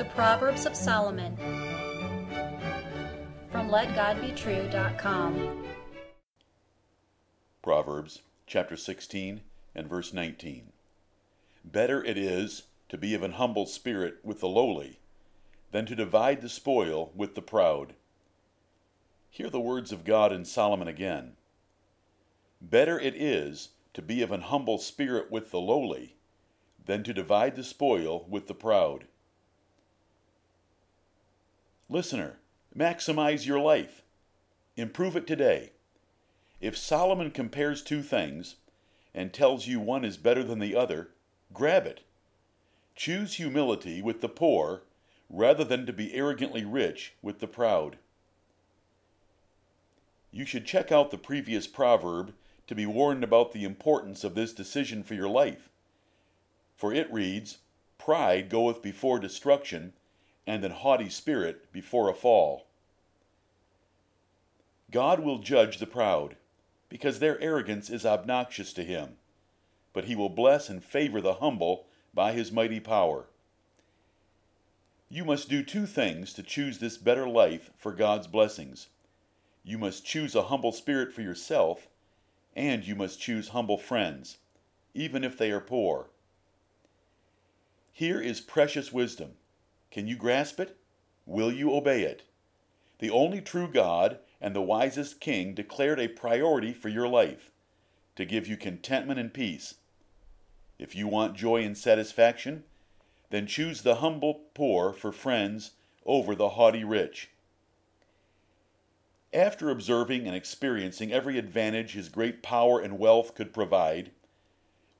The Proverbs of Solomon from LetGodBetrue.com. Proverbs chapter 16 and verse 19. Better it is to be of an humble spirit with the lowly than to divide the spoil with the proud. Hear the words of God in Solomon again. Better it is to be of an humble spirit with the lowly than to divide the spoil with the proud. Listener, maximize your life. Improve it today. If Solomon compares two things and tells you one is better than the other, grab it. Choose humility with the poor rather than to be arrogantly rich with the proud. You should check out the previous proverb to be warned about the importance of this decision for your life. For it reads, Pride goeth before destruction, and an haughty spirit before a fall. God will judge the proud, because their arrogance is obnoxious to him, but he will bless and favor the humble by his mighty power. You must do two things to choose this better life for God's blessings. You must choose a humble spirit for yourself and you must choose humble friends, even if they are poor. Here is precious wisdom. Can you grasp it? Will you obey it? The only true God and the wisest King declared a priority for your life to give you contentment and peace. If you want joy and satisfaction, then choose the humble poor for friends over the haughty rich. After observing and experiencing every advantage his great power and wealth could provide,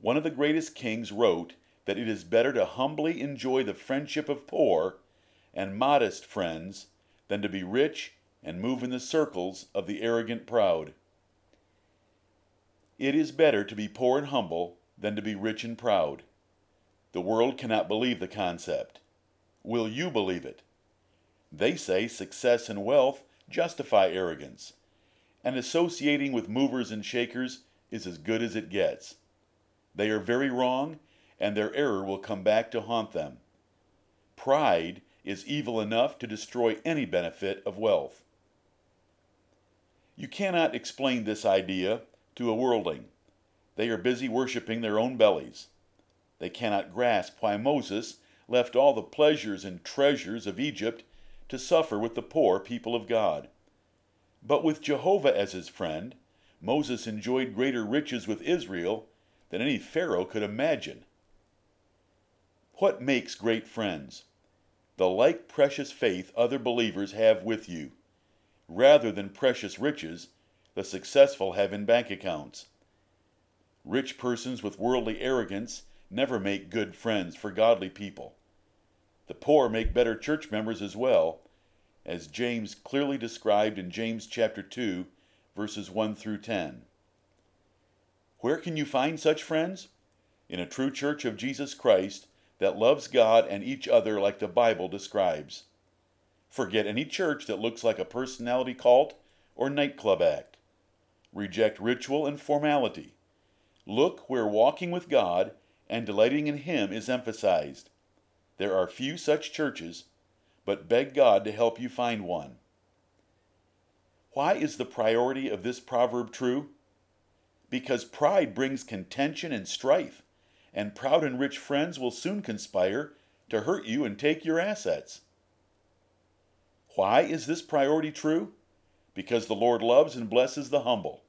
one of the greatest kings wrote that it is better to humbly enjoy the friendship of poor and modest friends than to be rich and move in the circles of the arrogant proud. It is better to be poor and humble than to be rich and proud. The world cannot believe the concept. Will you believe it? They say success and wealth justify arrogance, and associating with movers and shakers is as good as it gets. They are very wrong, and their error will come back to haunt them. Pride is evil enough to destroy any benefit of wealth. You cannot explain this idea to a worldling. They are busy worshiping their own bellies. They cannot grasp why Moses left all the pleasures and treasures of Egypt to suffer with the poor people of God. But with Jehovah as his friend, Moses enjoyed greater riches with Israel than any Pharaoh could imagine. What makes great friends? The like precious faith other believers have with you, rather than precious riches the successful have in bank accounts. Rich persons with worldly arrogance never make good friends for godly people. The poor make better church members as well, as James clearly described in James chapter 2, verses 1 through 10. Where can you find such friends? In a true church of Jesus Christ that loves God and each other like the Bible describes. Forget any church that looks like a personality cult or nightclub act. Reject ritual and formality. Look where walking with God and delighting in Him is emphasized. There are few such churches, but beg God to help you find one. Why is the priority of this proverb true? Because pride brings contention and strife, and proud and rich friends will soon conspire to hurt you and take your assets. Why is this priority true? Because the Lord loves and blesses the humble,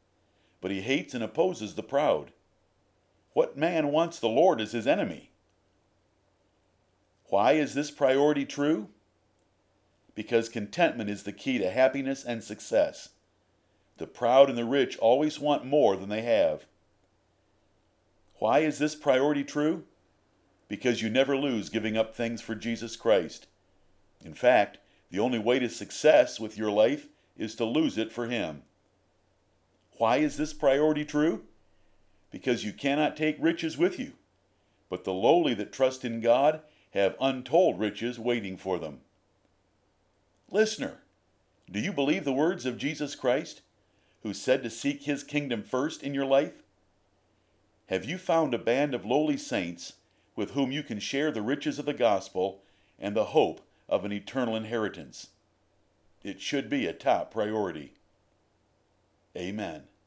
but he hates and opposes the proud. What man wants the Lord as his enemy? Why is this priority true? Because contentment is the key to happiness and success. The proud and the rich always want more than they have. Why is this priority true? Because you never lose giving up things for Jesus Christ. In fact, the only way to success with your life is to lose it for Him. Why is this priority true? Because you cannot take riches with you, but the lowly that trust in God have untold riches waiting for them. Listener, do you believe the words of Jesus Christ, who said to seek his kingdom first in your life? Have you found a band of lowly saints with whom you can share the riches of the gospel and the hope of an eternal inheritance? It should be a top priority. Amen.